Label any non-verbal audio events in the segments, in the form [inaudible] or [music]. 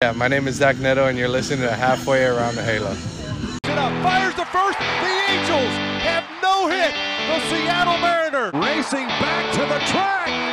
Yeah, my name is Zach Neto, and you're listening to Halfway Around the Halo. Fires the first. The Angels have no hit. The Seattle Mariners racing back to the track.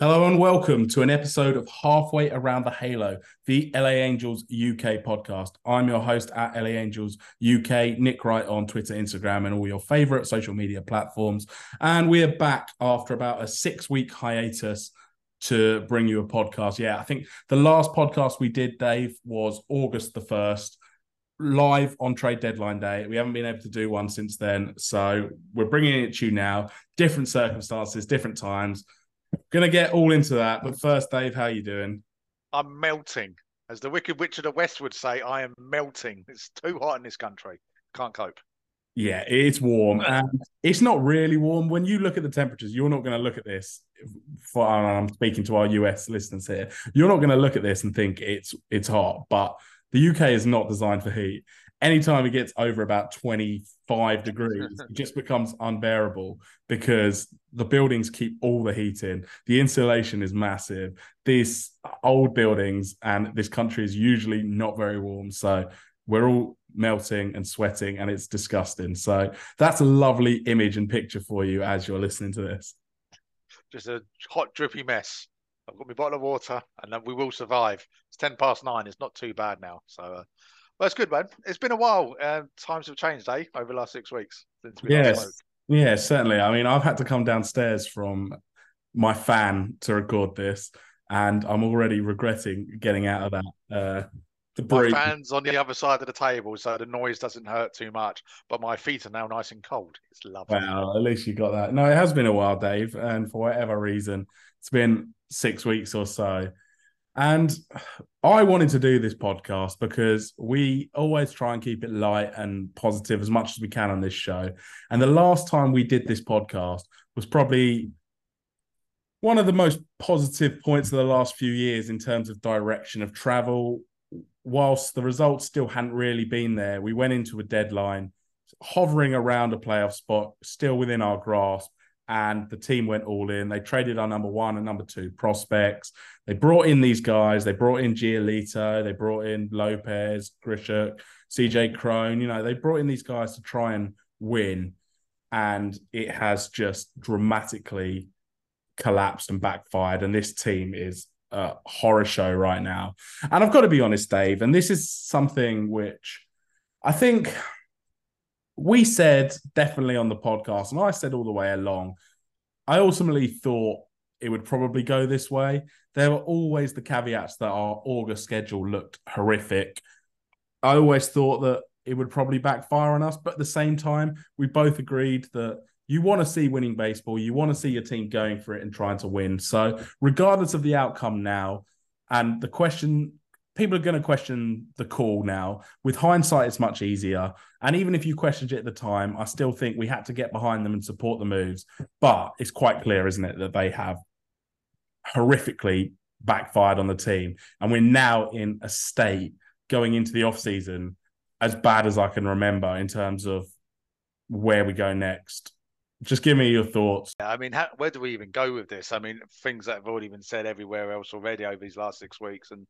Hello and welcome to an episode of Halfway Around the Halo, the LA Angels UK podcast. I'm your host at LA Angels UK, Nick Wright on Twitter, Instagram, and all your favorite social media platforms. And we are back after about a six week hiatus to bring you a podcast. Yeah, I think the last podcast we did, Dave, was August the 1st. Live on trade deadline day. We haven't been able to do one since then. So we're bringing it to you now. Different circumstances, different times. Gonna get all into that, but first, Dave, how you doing? I'm melting. As the Wicked Witch of the West would say, I am melting. It's too hot in this country. Can't cope. Yeah, it's warm, and it's not really warm. When you look at the temperatures, you're not going to look at this. For I'm speaking to our US listeners here. You're not going to look at this and think it's it's hot, but the UK is not designed for heat. Anytime it gets over about 25 degrees, it just becomes unbearable because the buildings keep all the heat in. The insulation is massive. These old buildings and this country is usually not very warm. So we're all melting and sweating and it's disgusting. So that's a lovely image and picture for you as you're listening to this. Just a hot, drippy mess. I've got my bottle of water, and we will survive. It's ten past nine. It's not too bad now. So, uh, well, it's good, man. It's been a while. Uh, times have changed, eh? Over the last six weeks since we. Yes. Yeah, certainly. I mean, I've had to come downstairs from my fan to record this, and I'm already regretting getting out of that. Uh, My fans on the other side of the table, so the noise doesn't hurt too much. But my feet are now nice and cold. It's lovely. Well, at least you got that. No, it has been a while, Dave, and for whatever reason, it's been six weeks or so. And I wanted to do this podcast because we always try and keep it light and positive as much as we can on this show. And the last time we did this podcast was probably one of the most positive points of the last few years in terms of direction of travel. Whilst the results still hadn't really been there, we went into a deadline hovering around a playoff spot, still within our grasp. And the team went all in. They traded our number one and number two prospects. They brought in these guys. They brought in Giolito. They brought in Lopez, Grichuk, CJ Cron. You know, they brought in these guys to try and win. And it has just dramatically collapsed and backfired. And this team is a horror show right now. And I've got to be honest, Dave, and this is something which I think we said definitely on the podcast, and I said all the way along, I ultimately thought it would probably go this way. There were always the caveats that our August schedule looked horrific. I always thought that it would probably backfire on us, but at the same time, we both agreed that you want to see winning baseball, you want to see your team going for it and trying to win. So, regardless of the outcome now, and the question people are going to question the call now. With hindsight, it's much easier. And even if you questioned it at the time, I still think we had to get behind them and support the moves. But it's quite clear, isn't it, that they have horrifically backfired on the team. And we're now in a state going into the off season as bad as I can remember in terms of where we go next. Just give me your thoughts. I mean, how, where do we even go with this? I mean, things that have already been said everywhere else already over these last six weeks, and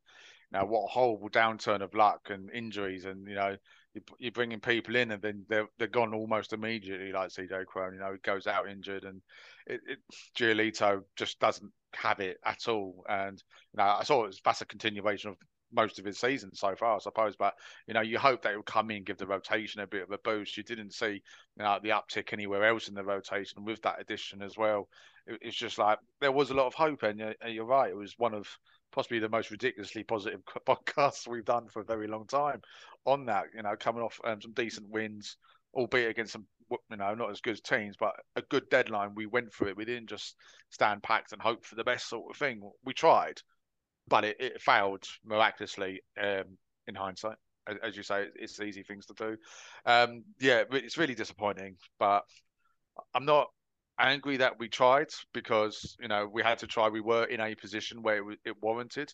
know what a horrible downturn of luck and injuries, and you know you, you're bringing people in and then they're they're gone almost immediately, like CJ Cron. You know, he goes out injured, and it, it Giolito just doesn't have it at all. And you know, I saw it was, that's a continuation of most of his season so far, I suppose. But you know, you hope that he'll come in, give the rotation a bit of a boost. You didn't see you know the uptick anywhere else in the rotation with that addition as well. It, it's just like there was a lot of hope, and you're, you're right. It was one of possibly the most ridiculously positive [laughs] podcast we've done for a very long time on that. You know, coming off um, some decent wins, albeit against some you know not as good as teams, but a good deadline. We went through it. We didn't just stand packed and hope for the best sort of thing. We tried, but it, it failed miraculously um, in hindsight. As, as, you say, it's easy things to do. Um, yeah, it's really disappointing, but I'm not angry that we tried because you know we had to try. We were in a position where it, it warranted.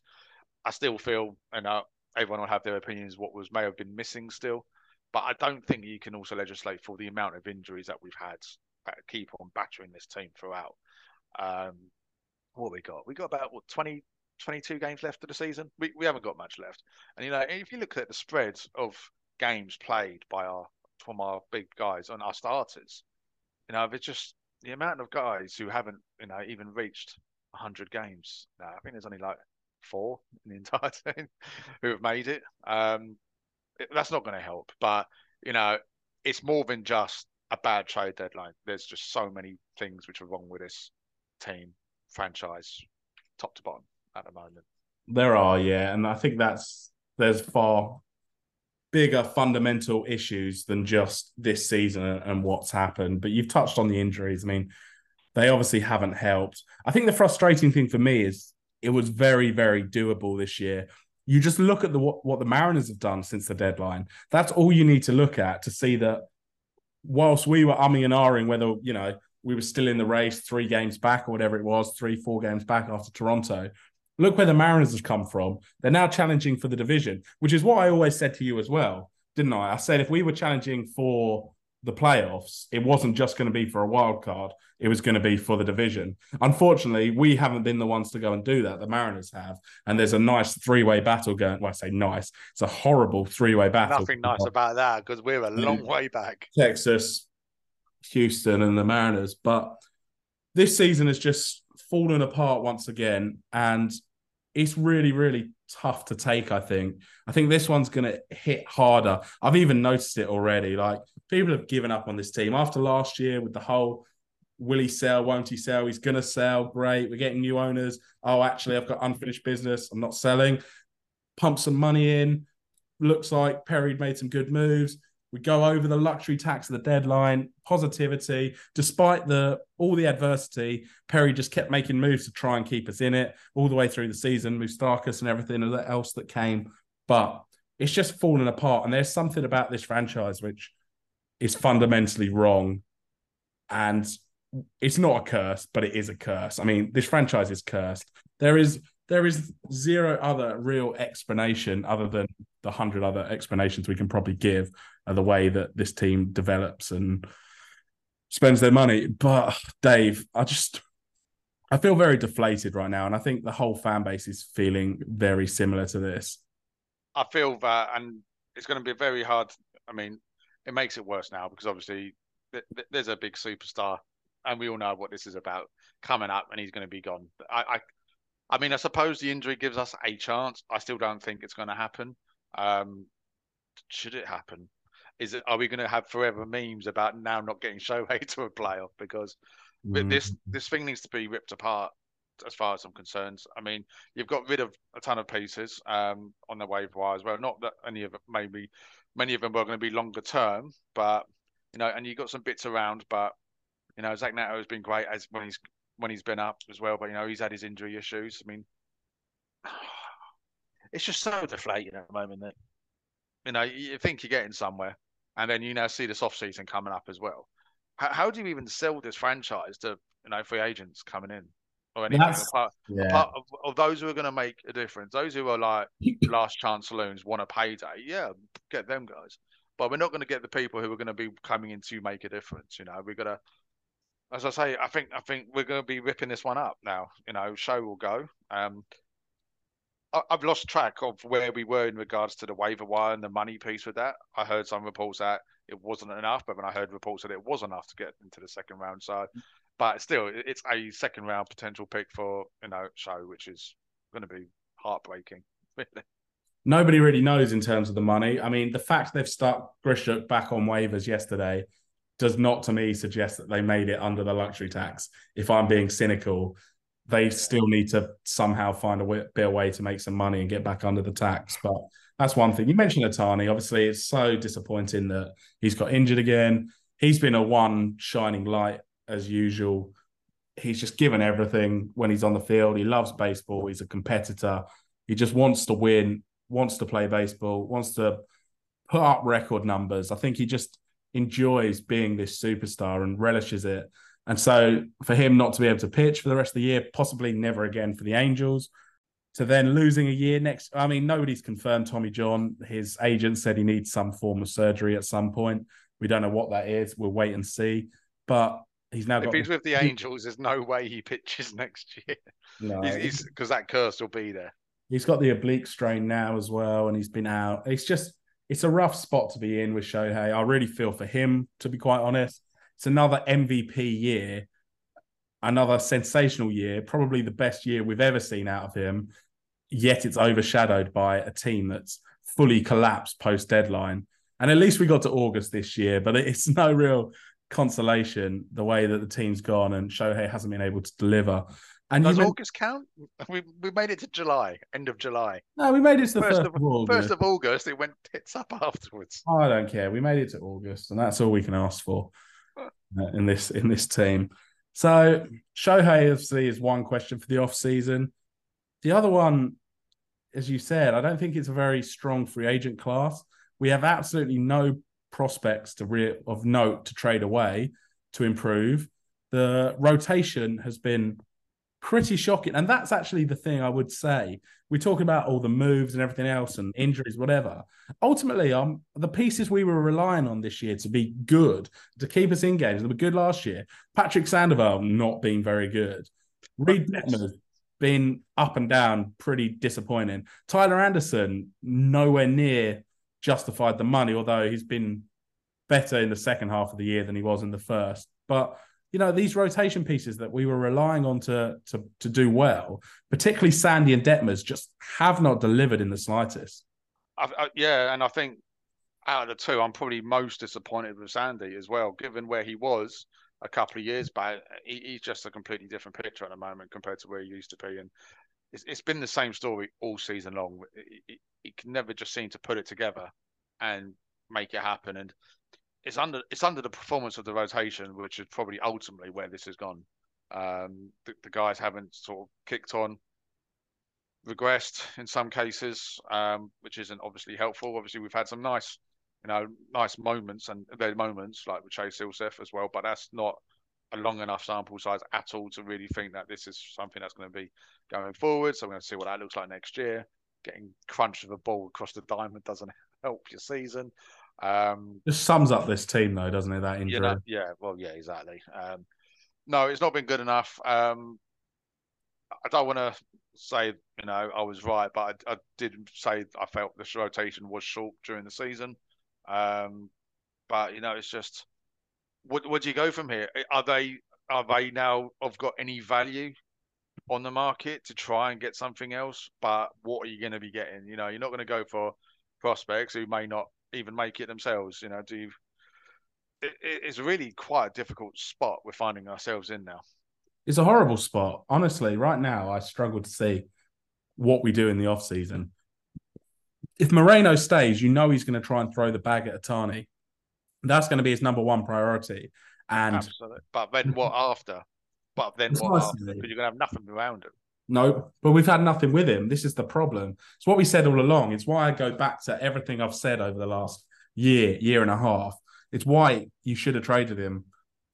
I still feel, and know, everyone will have their opinions. What was may have been missing still, but I don't think you can also legislate for the amount of injuries that we've had that keep on battering this team throughout. Um, what we got? We got about what 20, 22 games left of the season. We we haven't got much left, and you know if you look at the spread of games played by our from our big guys and our starters, you know, it's just the amount of guys who haven't, you know, even reached 100 games. Now, I think there's only like four in the [laughs] entire team who have made it. Um, it, that's not going to help. But you know, it's more than just a bad trade deadline. There's just so many things which are wrong with this team, franchise, top to bottom at the moment. There are, yeah, and I think that's there's far bigger fundamental issues than just this season and what's happened. But you've touched on the injuries. I mean, they obviously haven't helped. I think the frustrating thing for me is it was very, very doable this year. You just look at the what, what the Mariners have done since the deadline. That's all you need to look at to see that whilst we were umming and ahhing whether, you know, we were still in the race, three games back or whatever it was, three, four games back after Toronto. Look where the Mariners have come from. They're now challenging for the division, which is what I always said to you as well, didn't I? I said if we were challenging for the playoffs, it wasn't just going to be for a wild card. It was going to be for the division. Unfortunately, we haven't been the ones to go and do that. The Mariners have. And there's a nice three way battle going. Well, I say nice. It's a horrible three way battle. Nothing nice about that because we're a long way back. Texas, Houston, and the Mariners. But this season has just fallen apart once again. And it's really, really tough to take, I think. I think this one's going to hit harder. I've even noticed it already. Like people have given up on this team after last year with the whole will he sell, won't he sell? He's going to sell. Great. We're getting new owners. Oh, actually, I've got unfinished business. I'm not selling. Pump some money in. Looks like Perry made some good moves. We go over the luxury tax of the deadline, positivity. Despite the all the adversity, Perry just kept making moves to try and keep us in it all the way through the season. Moustakas and everything else that came, but it's just fallen apart. And there's something about this franchise which is fundamentally wrong, and it's not a curse, but it is a curse. I mean, this franchise is cursed. There is there is zero other real explanation other than the hundred other explanations we can probably give of the way that this team develops and spends their money. But Dave, I just I feel very deflated right now, and I think the whole fan base is feeling very similar to this. I feel that, and it's going to be very hard. I mean, it makes it worse now because obviously there's a big superstar, and we all know what this is about coming up, and he's going to be gone. I, I I mean, I suppose the injury gives us a chance. I still don't think it's going to happen. Um, should it happen? Is it? Are we going to have forever memes about now not getting Shohei to a playoff because mm. this this thing needs to be ripped apart as far as I'm concerned. I mean, you've got rid of a ton of pieces um, on the waiver wire as well. Not that any of it, maybe many of them were going to be longer term, but you know, and you've got some bits around. But you know, Zach Neto has been great as when he's when he's been up as well. But you know, he's had his injury issues. I mean, [sighs] it's just so deflating at the moment that you know you think you're getting somewhere, and then you now see this off season coming up as well. How, how do you even sell this franchise to you know free agents coming in? Or anything apart, yeah. apart of, of, those who are going to make a difference, those who are like [clears throat] last chance saloons want a payday, yeah, get them guys. But we're not going to get the people who are going to be coming in to make a difference. You know, we're going to as I say, I think I think we're going to be ripping this one up now. You know, show will go. Um, I, have lost track of where we were in regards to the waiver wire and the money piece with that. I heard some reports that it wasn't enough, but then I heard reports that it was enough to get into the second round. So, but still, it's a second round potential pick for you know show, which is going to be heartbreaking. [laughs] Really. Nobody really knows in terms of the money. I mean, the fact they've stuck Grichuk back on waivers yesterday does not to me suggest that they made it under the luxury tax. If I'm being cynical, they still need to somehow find a way, bit way to make some money and get back under the tax. But that's one thing. You mentioned Ohtani. Obviously, it's so disappointing that he's got injured again. He's been a one shining light as usual. He's just given everything when he's on the field. He loves baseball. He's a competitor. He just wants to win, wants to play baseball, wants to put up record numbers. I think he just enjoys being this superstar and relishes it. And so for him not to be able to pitch for the rest of the year, possibly never again for the Angels, to then losing a year next. I mean, nobody's confirmed Tommy John. His agent said he needs some form of surgery at some point. We don't know what that is. We'll wait and see. But he's now if got. he's with the Angels, there's no way he pitches [laughs] next year. No, because that curse will be there. He's got the oblique strain now as well, and he's been out. It's just it's a rough spot to be in with Shohei. I really feel for him, to be quite honest. It's another MVP year, another sensational year, probably the best year we've ever seen out of him. Yet it's overshadowed by a team that's fully collapsed post deadline. And at least we got to August this year, but it's [laughs] no real consolation the way that the team's gone and Shohei hasn't been able to deliver. And Does you August count? [laughs] We we made it to July, end of July. no, we made it to the First first, of, of August. first of August, it went tits up afterwards. I don't care. We made it to August, and that's all we can ask for [laughs] uh, in this in this team. So Shohei obviously is one question for the off season. The other one, as you said, I don't think it's a very strong free agent class. We have absolutely no prospects to re- of note to trade away to improve. The rotation has been pretty shocking, and that's actually the thing I would say. We talk about all the moves and everything else and injuries, whatever. Ultimately, um, the pieces we were relying on this year to be good, to keep us in games, they were good last year. Patrick Sandoval not being very good. Reid Detmers been up and down, pretty disappointing. Tyler Anderson nowhere near justified the money, although he's been better in the second half of the year than he was in the first. But you know these rotation pieces that we were relying on to to to do well, particularly Sandy and Detmers, just have not delivered in the slightest. I, I, yeah, and I think out of the two, I'm probably most disappointed with Sandy as well, given where he was a couple of years back. He, he's just a completely different picture at the moment compared to where he used to be, and it's, it's been the same story all season long. He, he, he can never just seem to put it together and make it happen, and it's under it's under the performance of the rotation, which is probably ultimately where this has gone. Um, the, the, guys haven't sort of kicked on, regressed in some cases, um, which isn't obviously helpful. Obviously, we've had some nice, you know, nice moments and their moments like with Chase Silseth as well, but that's not a long enough sample size at all to really think that this is something that's going to be going forward. So we're going to see what that looks like next year. Getting crunched with a ball across the diamond doesn't help your season. Um, Just sums up this team, though, doesn't it? That injury. you know, yeah, well, yeah, exactly. Um, no, it's not been good enough. Um, I don't want to say, you know, I was right, but I, I, did say I felt this rotation was short during the season. Um, but you know, it's just, what what do you go from here? Are they are they now have got any value on the market to try and get something else? But what are you going to be getting? You know, you're not going to go for prospects who may not even make it themselves. You know, do you? It, it's really quite a difficult spot we're finding ourselves in now. It's a horrible spot. Honestly, right now, I struggle to see what we do in the off season. If Moreno stays, you know he's going to try and throw the bag at Ohtani. That's going to be his number one priority. And Absolutely. But then what after? But then what after? Because you're going to have nothing around him. No, but we've had nothing with him. This is the problem. It's what we said all along. It's why I go back to everything I've said over the last year, year and a half. It's why you should have traded him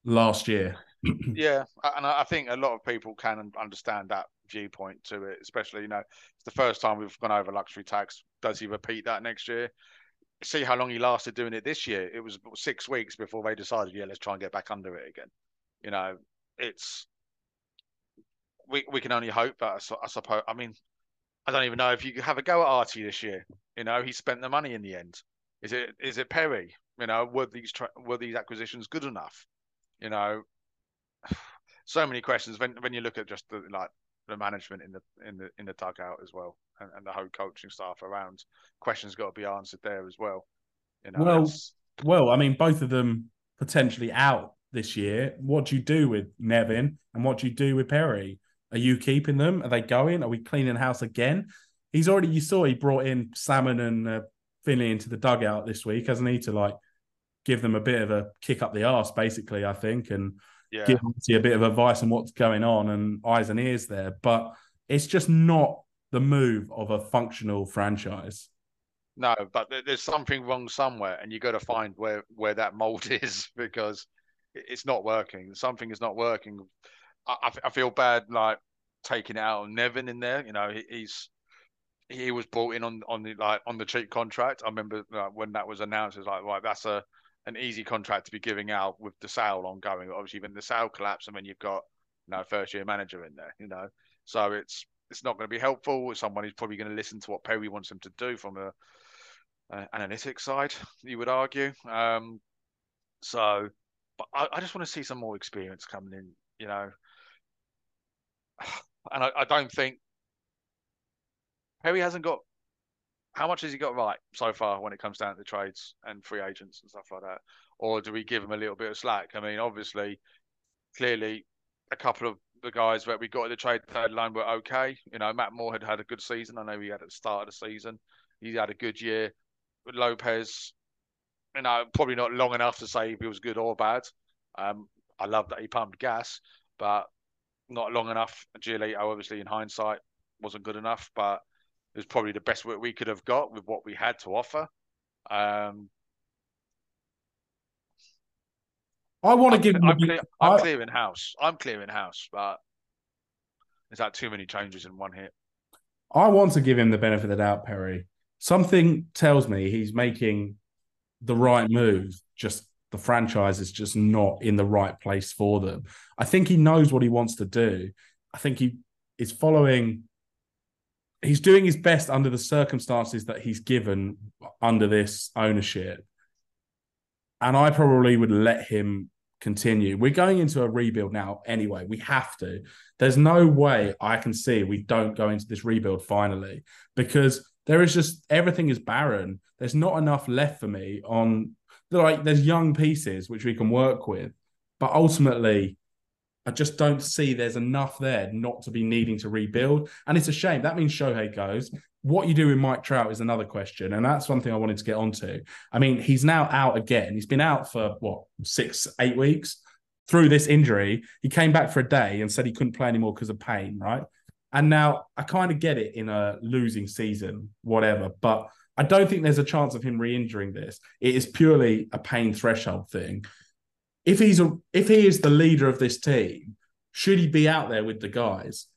last year. [clears throat] Yeah, and I think a lot of people can understand that viewpoint to it, especially you know it's the first time we've gone over luxury tax. Does he repeat that next year? See how long he lasted doing it this year. It was six weeks before they decided, yeah, let's try and get back under it again. You know, it's we we can only hope that I, I suppose. I mean, I don't even know if you have a go at Artie this year. You know, he spent the money in the end. Is it is it Perry? You know, were these tra- were these acquisitions good enough? You know, [sighs] so many questions when when you look at just the like the management in the in the in the dugout as well and, and the whole coaching staff around. Questions got to be answered there as well. You know, Well, Well, I mean, both of them potentially out this year. What do you do with Nevin and what do you do with Perry? Are you keeping them? Are they going? Are we cleaning house again? He's already, you saw he brought in Salmon and uh, Finley into the dugout this week, hasn't he? To like give them a bit of a kick up the arse, basically, I think, and yeah, give Monty a bit of advice on what's going on and eyes and ears there. But it's just not the move of a functional franchise. No, but there's something wrong somewhere, and you got to find where where that mold [laughs] is because it's not working. Something is not working. I, I feel bad like taking out on Nevin in there. You know, he's he was brought in on on the like on the cheap contract. I remember like, when that was announced, it's like right, that's a an easy contract to be giving out with the sale ongoing. Obviously, when the sale collapse, and then you've got you know first year manager in there. You know, so it's it's not going to be helpful. Someone who's probably going to listen to what Perry wants him to do from a, a analytics side, you would argue. Um, so, but I, I just want to see some more experience coming in. You know, [sighs] and I, I don't think Perry hasn't got how much has he got right so far when it comes down to trades and free agents and stuff like that? Or do we give him a little bit of slack? I mean, obviously, clearly, a couple of the guys that we got at the trade deadline were okay. You know, Matt Moore had had a good season. I know he had at the start of the season. He had a good year. Lopez, you know, probably not long enough to say if he was good or bad. Um, I love that he pumped gas, but not long enough. Giolito, obviously, in hindsight, wasn't good enough, but it was probably the best we could have got with what we had to offer. Um, I want to I'm, give him. I'm, the- clear, I'm I- clearing house. I'm clearing house, but there's like too many changes in one hit. I want to give him the benefit of the doubt, Perry. Something tells me he's making the right move. Just the franchise is just not in the right place for them. I think he knows what he wants to do. I think he is following. He's doing his best under the circumstances that he's given under this ownership. And I probably would let him continue. We're going into a rebuild now anyway. We have to. There's no way I can see we don't go into this rebuild finally because there is just everything is barren. There's not enough left for me on like there's young pieces which we can work with, but ultimately I just don't see there's enough there not to be needing to rebuild. And it's a shame. That means Shohei goes. What you do with Mike Trout is another question. And that's one thing I wanted to get onto. I mean, he's now out again. He's been out for what, six, eight weeks through this injury. He came back for a day and said he couldn't play anymore because of pain, right? And now I kind of get it in a losing season, whatever. But I don't think there's a chance of him re-injuring this. It is purely a pain threshold thing. If he's a if he is the leader of this team, should he be out there with the guys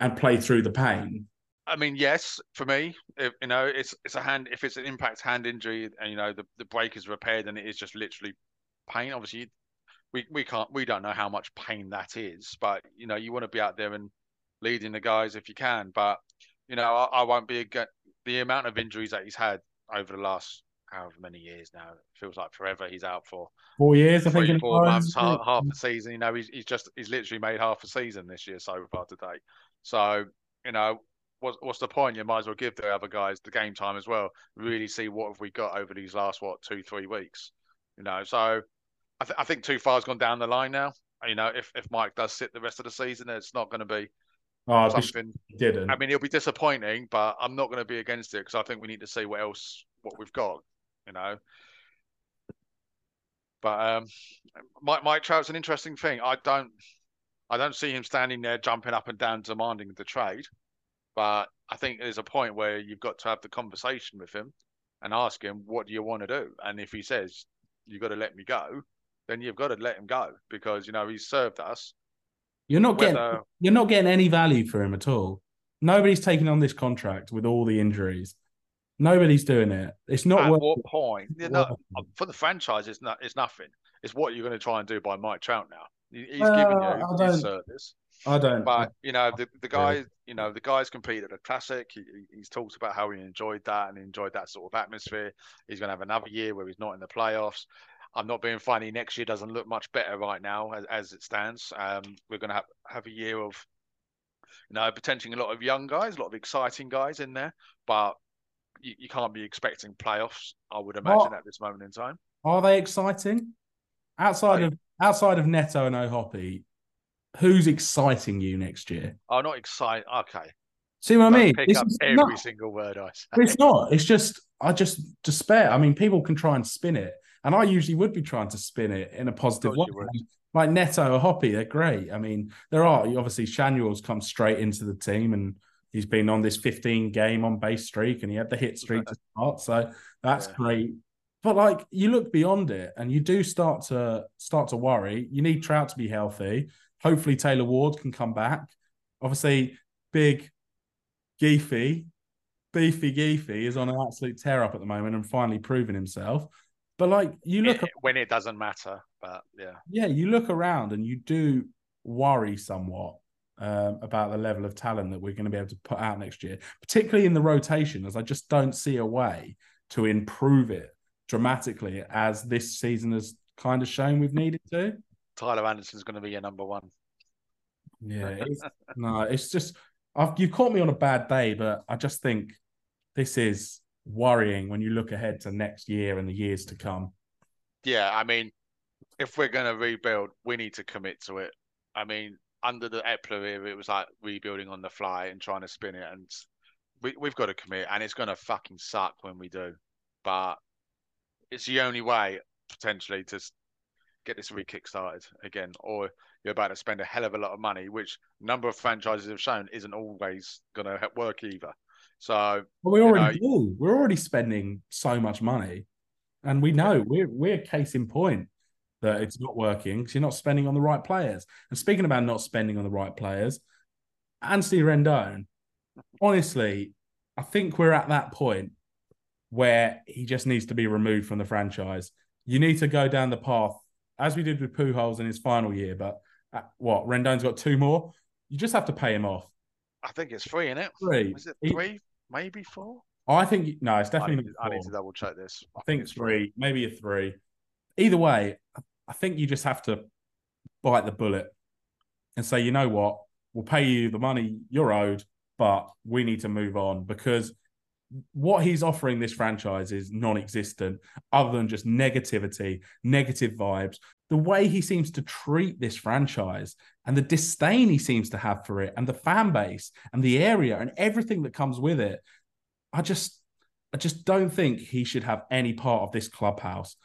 and play through the pain? I mean, yes, for me, if, you know, it's it's a hand. If it's an impact hand injury, and you know the, the break is repaired, and it is just literally pain. Obviously, we we can't we don't know how much pain that is, but you know you want to be out there and leading the guys if you can. But you know, I, I won't be the amount of injuries that he's had over the last however many years now. It feels like forever he's out for Four years, I think. four months, half, half the season. You know, he's he's just he's literally made half a season this year so far today. So you know, what's what's the point? You might as well give the other guys the game time as well. Really see what have we got over these last what two three weeks. You know, so I, th- I think too far's gone down the line now. You know, if if Mike does sit the rest of the season, it's not going to be Oh, something. didn't. I mean, it'll be disappointing, but I'm not going to be against it because I think we need to see what else what we've got. You know. But um, Mike Mike Trout's an interesting thing. I don't I don't see him standing there jumping up and down demanding the trade. But I think there's a point where you've got to have the conversation with him and ask him, what do you want to do? And if he says, you've got to let me go, then you've got to let him go because, you know, he's served us. You're not getting you're not getting any value for him at all. Nobody's taking on this contract with all the injuries. Nobody's doing it. It's not at worth what point? For the franchise, it's, not, it's nothing. It's what you're going to try and do by Mike Trout now. He's Uh, giving you his service. I don't. But you know the the guy, you know the guys compete at the classic. He- he's talked about how he enjoyed that and enjoyed that sort of atmosphere. He's going to have another year where he's not in the playoffs. I'm not being funny. Next year doesn't look much better right now as, as it stands. Um, we're going to have have a year of, you know, potentially a lot of young guys, a lot of exciting guys in there, but you, you can't be expecting playoffs. I would imagine at this moment in time. Are they exciting? Outside of outside of Neto and O'Hoppe, who's exciting you next year? I'm not excited. Okay, See what I mean? pick This up is every not- single word I say. It's not. It's just I just despair. I mean, people can try and spin it, and I usually would be trying to spin it in a positive way. Like Neto or Hoppy, they're great. I mean, there are obviously Schanuel's come straight into the team, and He's been on this 15 game on base streak and he had the hit streak to start. So that's Yeah. great. But like you look beyond it and you do start to start to worry. You need Trout to be healthy. Hopefully Taylor Ward can come back. Obviously, big Geefy, beefy Geefy is on an absolute tear up at the moment and finally proving himself. But like you look It- when it doesn't matter. But yeah, yeah, you look around and you do worry somewhat um, about the level of talent that we're going to be able to put out next year, particularly in the rotation, as I just don't see a way to improve it dramatically as this season has kind of shown we've needed to. Tyler Anderson's going to be your number one. Yeah, [laughs] it's, no, it's just I've, you caught me on a bad day, but I just think this is worrying when you look ahead to next year and the years to come. Yeah, I mean, if we're going to rebuild, we need to commit to it. I mean, under the Eppler era, it was like rebuilding on the fly and trying to spin it, and we, we've got to commit, and it's going to fucking suck when we do. But it's the only way potentially to get this re-kick started again, or you're about to spend a hell of a lot of money, which a number of franchises have shown isn't always going to work either. So Well, we You already do. We're already spending so much money, and we know we're we're case in point that it's not working because you're not spending on the right players. And speaking about not spending on the right players, Anthony Rendon, honestly, I think we're at that point where he just needs to be removed from the franchise. You need to go down the path as we did with Pujols in his final year. But uh, what Rendon's got two more. You just have to pay him off. I think it's free, in it? Three. Is it three? Maybe four? I think no, it's I definitely need, not I need to double check this. I think it's three, maybe a three. Either way, I think you just have to bite the bullet and say, you know what, we'll pay you the money you're owed, but we need to move on because what he's offering this franchise is non-existent, other than just negativity, negative vibes. The way he seems to treat this franchise and the disdain he seems to have for it, and the fan base and the area and everything that comes with it, I just I just don't think he should have any part of this clubhouse.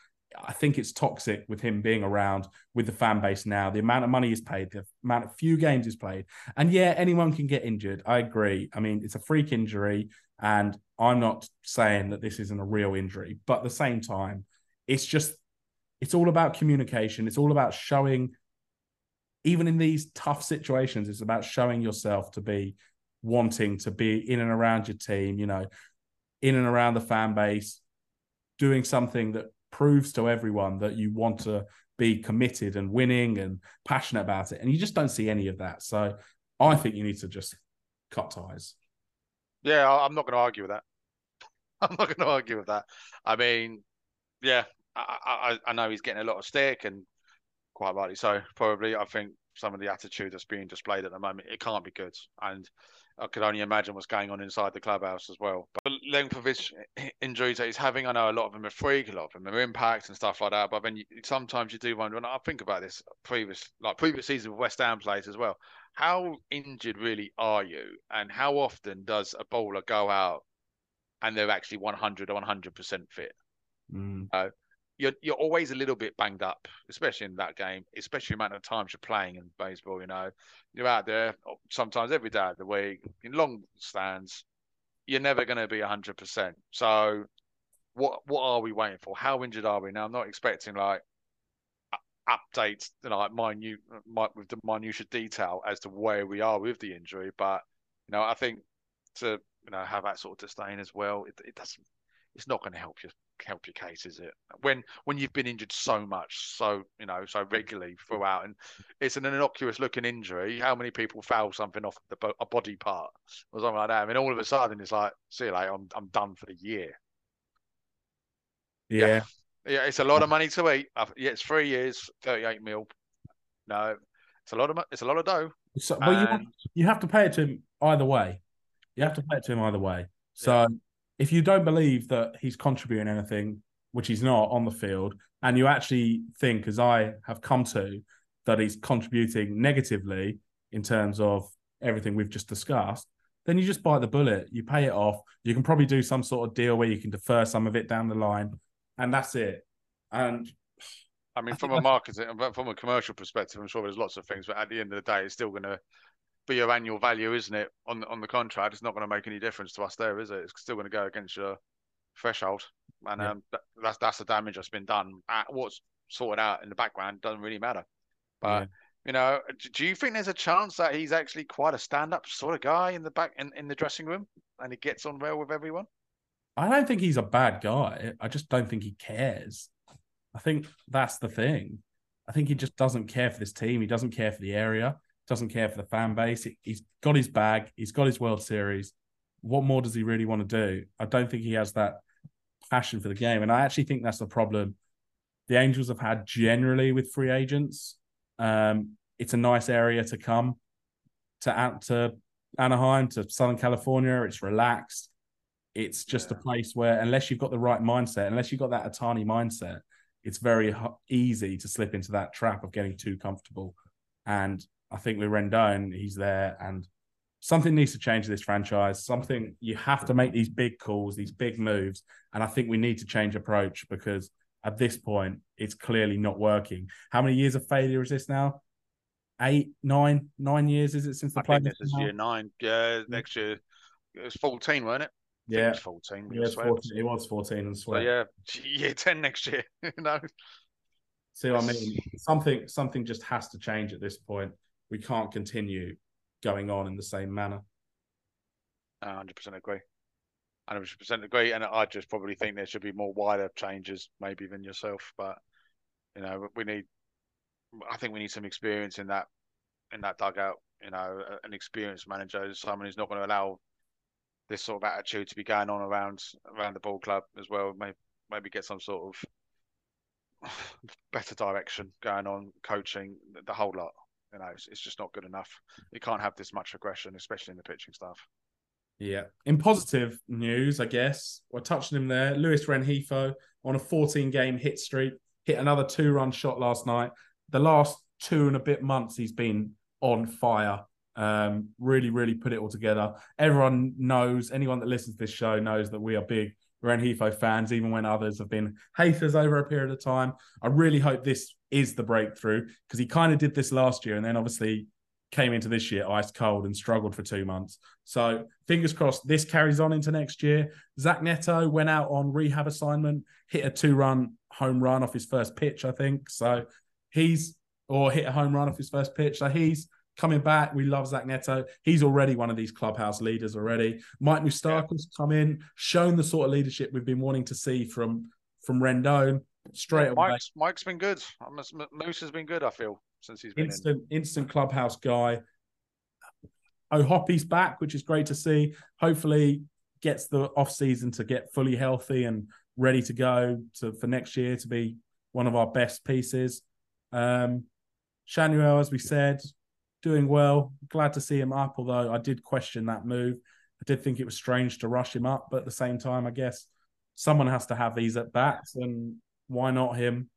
I think it's toxic with him being around with the fan base now. The amount of money he's paid, the amount of few games he's played, and yeah, anyone can get injured. I agree. I mean, it's a freak injury, and I'm not saying that this isn't a real injury, but at the same time, it's just it's all about communication. It's all about showing, even in these tough situations, it's about showing yourself to be wanting to be in and around your team. You know, in and around the fan base, doing something that proves to everyone that you want to be committed and winning and passionate about it. And you just don't see any of that. So I think you need to just cut ties. Yeah, I'm not going to argue with that. [laughs] I'm not going to argue with that. I mean, yeah, I, I, I know he's getting a lot of stick and quite rightly so. Probably, I think some of the attitude that's being displayed at the moment it can't be good, and I could only imagine what's going on inside the clubhouse as well. But the length of his [laughs] injuries that he's having, I know a lot of them are freak, a lot of them are impact and stuff like that. But then you, sometimes you do wonder, and I think about this previous, like previous season with West Ham players as well. How injured really are you, and how often does a bowler go out and they're actually 100 or 100% fit? Mm. you're you're always a little bit banged up, especially in that game, especially the amount of times you're playing in baseball. You know, you're out there sometimes every day of the week in long stands. You're never going to be hundred percent. So, what what are we waiting for? How injured are we now? I'm not expecting like updates, you know, like minute mi- with the minutiae detail as to where we are with the injury, but you know, I think to you know have that sort of disdain as well, it, it doesn't. It's not going to help you help your case, is it? When when you've been injured so much, so you know, so regularly throughout, and it's an innocuous looking injury. How many people foul something off the a body part or something like that? I mean, all of a sudden it's like, see you later, I'm I'm done for the year. Yeah. Yeah, it's a lot of money to eat. Uh, Yeah, it's three years, thirty-eight mil. No, it's a lot of it's a lot of dough. So, you, have, you have to pay it to him either way. You have to pay it to him either way. So if you don't believe that he's contributing anything, which he's not on the field, and you actually think, as I have come to, that he's contributing negatively in terms of everything we've just discussed, then you just bite the bullet. You pay it off. You can probably do some sort of deal where you can defer some of it down the line, and that's it. And I mean, I from a marketing, from a commercial perspective, I'm sure there's lots of things, but at the end of the day, it's still going to be your annual value, isn't it? On on the contract, it's not going to make any difference to us there, is it? It's still going to go against your threshold, and Yeah. um, that, that's that's the damage that's been done. Uh, what's sorted out in the background doesn't really matter. But Yeah. you know, do you think there's a chance that he's actually quite a stand-up sort of guy in the back in, in the dressing room, and he gets on well with everyone? I don't think he's a bad guy. I just don't think he cares. I think that's the thing. I think he just doesn't care for this team. He doesn't care for the area. Doesn't care for the fan base. He- He's got his bag. He's got his World Series. What more does he really want to do? I don't think he has that passion for the game, and I actually think that's the problem the Angels have had generally with free agents. Um, it's a nice area to come to out to Anaheim to Southern California. It's relaxed. It's just a place where, unless you've got the right mindset, unless you've got that Ohtani mindset, it's very easy to slip into that trap of getting too comfortable. And I think with Rendon, he's there, and something needs to change this franchise. Something you have to make these big calls, these big moves, and I think we need to change approach because at this point, it's clearly not working. How many years of failure is this now? Eight, nine, nine years is it since the I play? think this is year nine. Yeah, next year it was fourteen, weren't it? Think it Yeah, was fourteen. yeah it's 14, it was 14 and So sweat. yeah, [laughs] year ten next year. [laughs] you know, See what I mean? [laughs] Something something just has to change at this point. We can't continue going on in the same manner. I hundred percent agree. Hundred percent agree, and I just probably think there should be more wider changes, maybe than yourself. But you know, we need. I think we need some experience in that in that dugout. You know, an experienced manager, someone who's not going to allow this sort of attitude to be going on around around the ball club as well. Maybe maybe get some sort of [sighs] better direction going on, coaching the whole lot. You know, it's, it's just not good enough. You can't have this much aggression, especially in the pitching staff. Yeah. In positive news, I guess we're touching him there. Luis Rengifo on a 14 game hit streak, hit another two run shot last night. The last two and a bit months, he's been on fire. Um, really, really put it all together. Everyone knows, anyone that listens to this show knows that we are big Rengifo fans, even when others have been haters over a period of time. I really hope this is the breakthrough because he kind of did this last year and then obviously came into this year ice cold and struggled for two months. So fingers crossed this carries on into next year. Zach Neto went out on rehab assignment, hit a two run home run off his first pitch, I think. So he's or hit a home run off his first pitch. So he's coming back. We love Zach Neto. He's already one of these clubhouse leaders already. Mike Moustakas come in, shown the sort of leadership we've been wanting to see from from Rendon straight away. Mike's Mike's been good. Must- Moose has been good. I feel since he's been in. instant instant clubhouse guy. O'Hoppe's back, which is great to see. Hopefully, gets the off season to get fully healthy and ready to go to for next year to be one of our best pieces. Um, Schanuel, as we said, doing well. Glad to see him up, although I did question that move. I did think it was strange to rush him up, but at the same time, I guess someone has to have these at bats, and why not him?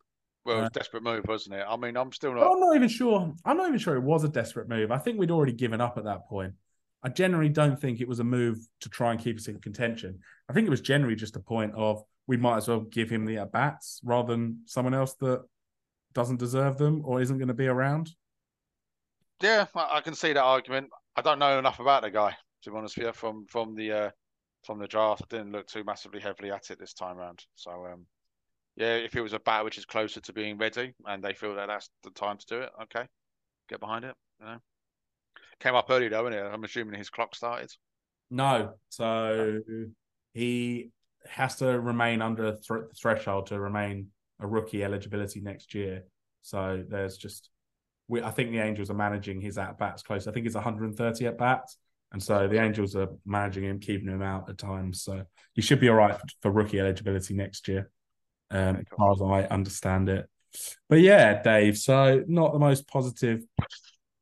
Well, it was Uh, a desperate move, wasn't it? I mean, I'm still not. I'm not even sure. I'm not even sure it was a desperate move. I think we'd already given up at that point. I generally don't think it was a move to try and keep us in contention. I think it was generally just a point of we might as well give him the at bats rather than someone else that doesn't deserve them or isn't going to be around. Yeah, I, can see that argument. I don't know enough about the guy to be honest with you. From from the uh, from the draft, I didn't look too massively heavily at it this time round. So um, yeah, if it was a bat which is closer to being ready, and they feel that that's the time to do it, okay, get behind it. You know, came up early though, innit? I'm assuming his clock started. No, so he has to remain under th- the threshold to remain a rookie eligibility next year. So there's just, we, I think the Angels are managing his at bats close. I think it's 130 at bats, and so the Angels are managing him, keeping him out at times. So he should be all right for, rookie eligibility next year, um, as far as I understand it. But yeah, Dave. So not the most positive.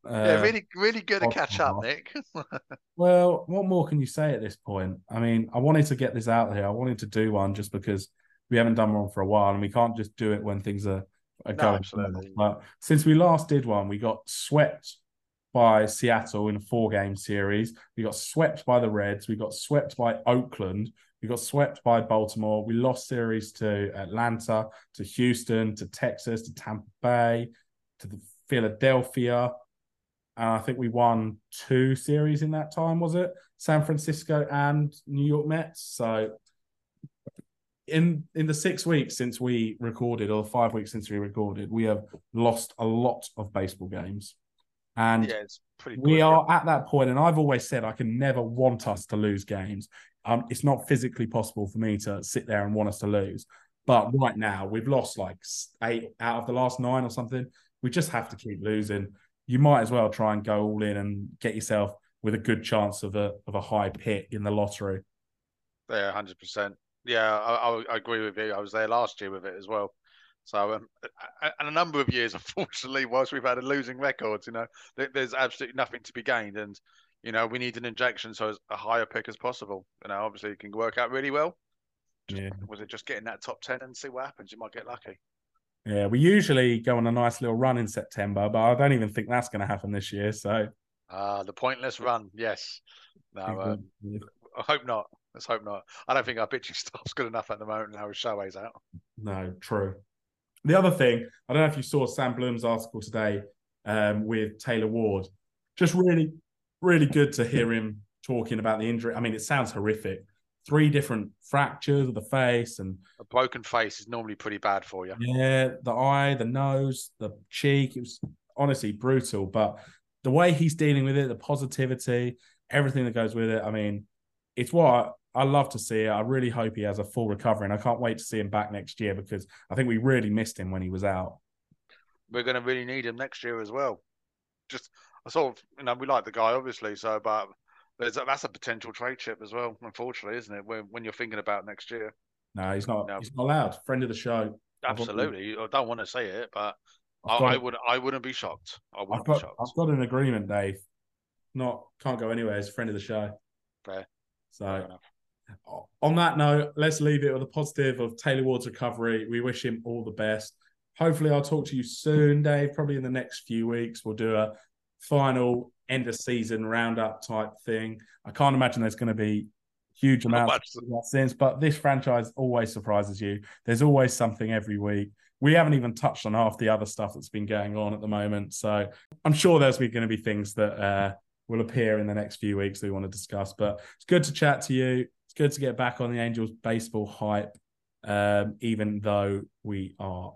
Uh, yeah, really, really good to catch up. Nick. [laughs] well, what more can you say at this point? I mean, I wanted to get this out here. I wanted to do one just because we haven't done one for a while, and we can't just do it when things are, No, absolutely. But since we last did one, we got swept by Seattle in a four-game series. We got swept by the Reds. We got swept by Oakland. We got swept by Baltimore. We lost series to Atlanta, to Houston, to Texas, to Tampa Bay, to the Philadelphia. And I think we won two series in that time, was it? San Francisco and New York Mets. So in in the six weeks since we recorded, or five weeks since we recorded, we have lost a lot of baseball games. And Yeah, we yeah. are at that point, and I've always said I can never want us to lose games. Um, it's not physically possible for me to sit there and want us to lose. But right now, we've lost like eight out of the last nine or something. We just have to keep losing. You might as well try and go all in and get yourself with a good chance of a of a high pick in the lottery. Yeah, hundred percent. Yeah, I, I, I agree with you. I was there last year with it as well. So, um, and a number of years, [laughs] unfortunately, whilst we've had a losing record, you know, there's absolutely nothing to be gained, and you know, we need an injection so as a higher pick as possible. You know, obviously, it can work out really well. Just, Yeah. Was it just getting that top ten and see what happens? You might get lucky. Yeah, we usually go on a nice little run in September, but I don't even think that's going to happen this year. So Ah, the pointless run. Yes. No, um, I hope not. Let's hope not. I don't think our pitching [laughs] staff's good enough at the moment now with Shohei's out. No, true. The other thing, I don't know if you saw Sam Blum's article today um, with Taylor Ward. Just really, really good to hear him talking about the injury. I mean, it sounds horrific. Three different fractures of the face, and A broken face is normally pretty bad for you. yeah, the eye, the nose, the cheek. It was honestly brutal. But the way he's dealing with it, the positivity, everything that goes with it. I mean, it's what I love to see. It. I really hope he has a full recovery, and I can't wait to see him back next year because I think we really missed him when he was out. We're going to really need him next year as well. Just, I sort of, you know, we like the guy obviously, so but there's a, that's a potential trade chip as well. Unfortunately, isn't it? When when you're thinking about next year. No, he's not. No. He's not allowed. Friend of the show. Absolutely, I don't want to say it, but I, I've got, I would, I wouldn't be shocked. I I've wouldn't got, be shocked. I've got an agreement, Dave. Not can't go anywhere. He's friend of the show. Fair. So. On that note, let's leave it with a positive of Taylor Ward's recovery. We wish him all the best. Hopefully, I'll talk to you soon, Dave. Probably in the next few weeks, we'll do a final end of season roundup type thing. I can't imagine there's going to be huge amounts that sense, but this franchise always surprises you. There's always something every week. We haven't even touched on half the other stuff that's been going on at the moment. So I'm sure there's going to be things that uh, will appear in the next few weeks that we want to discuss. But it's good to chat to you. It's good to get back on the Angels baseball hype, um, even though we are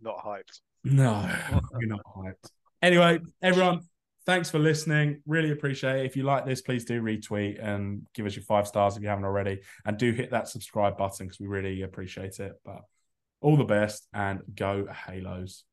Not hyped. no, we're not hyped. Anyway, everyone, thanks for listening. Really appreciate it. If you like this, please do retweet and give us your five stars if you haven't already. And do hit that subscribe button because we really appreciate it. But all the best and go Halos.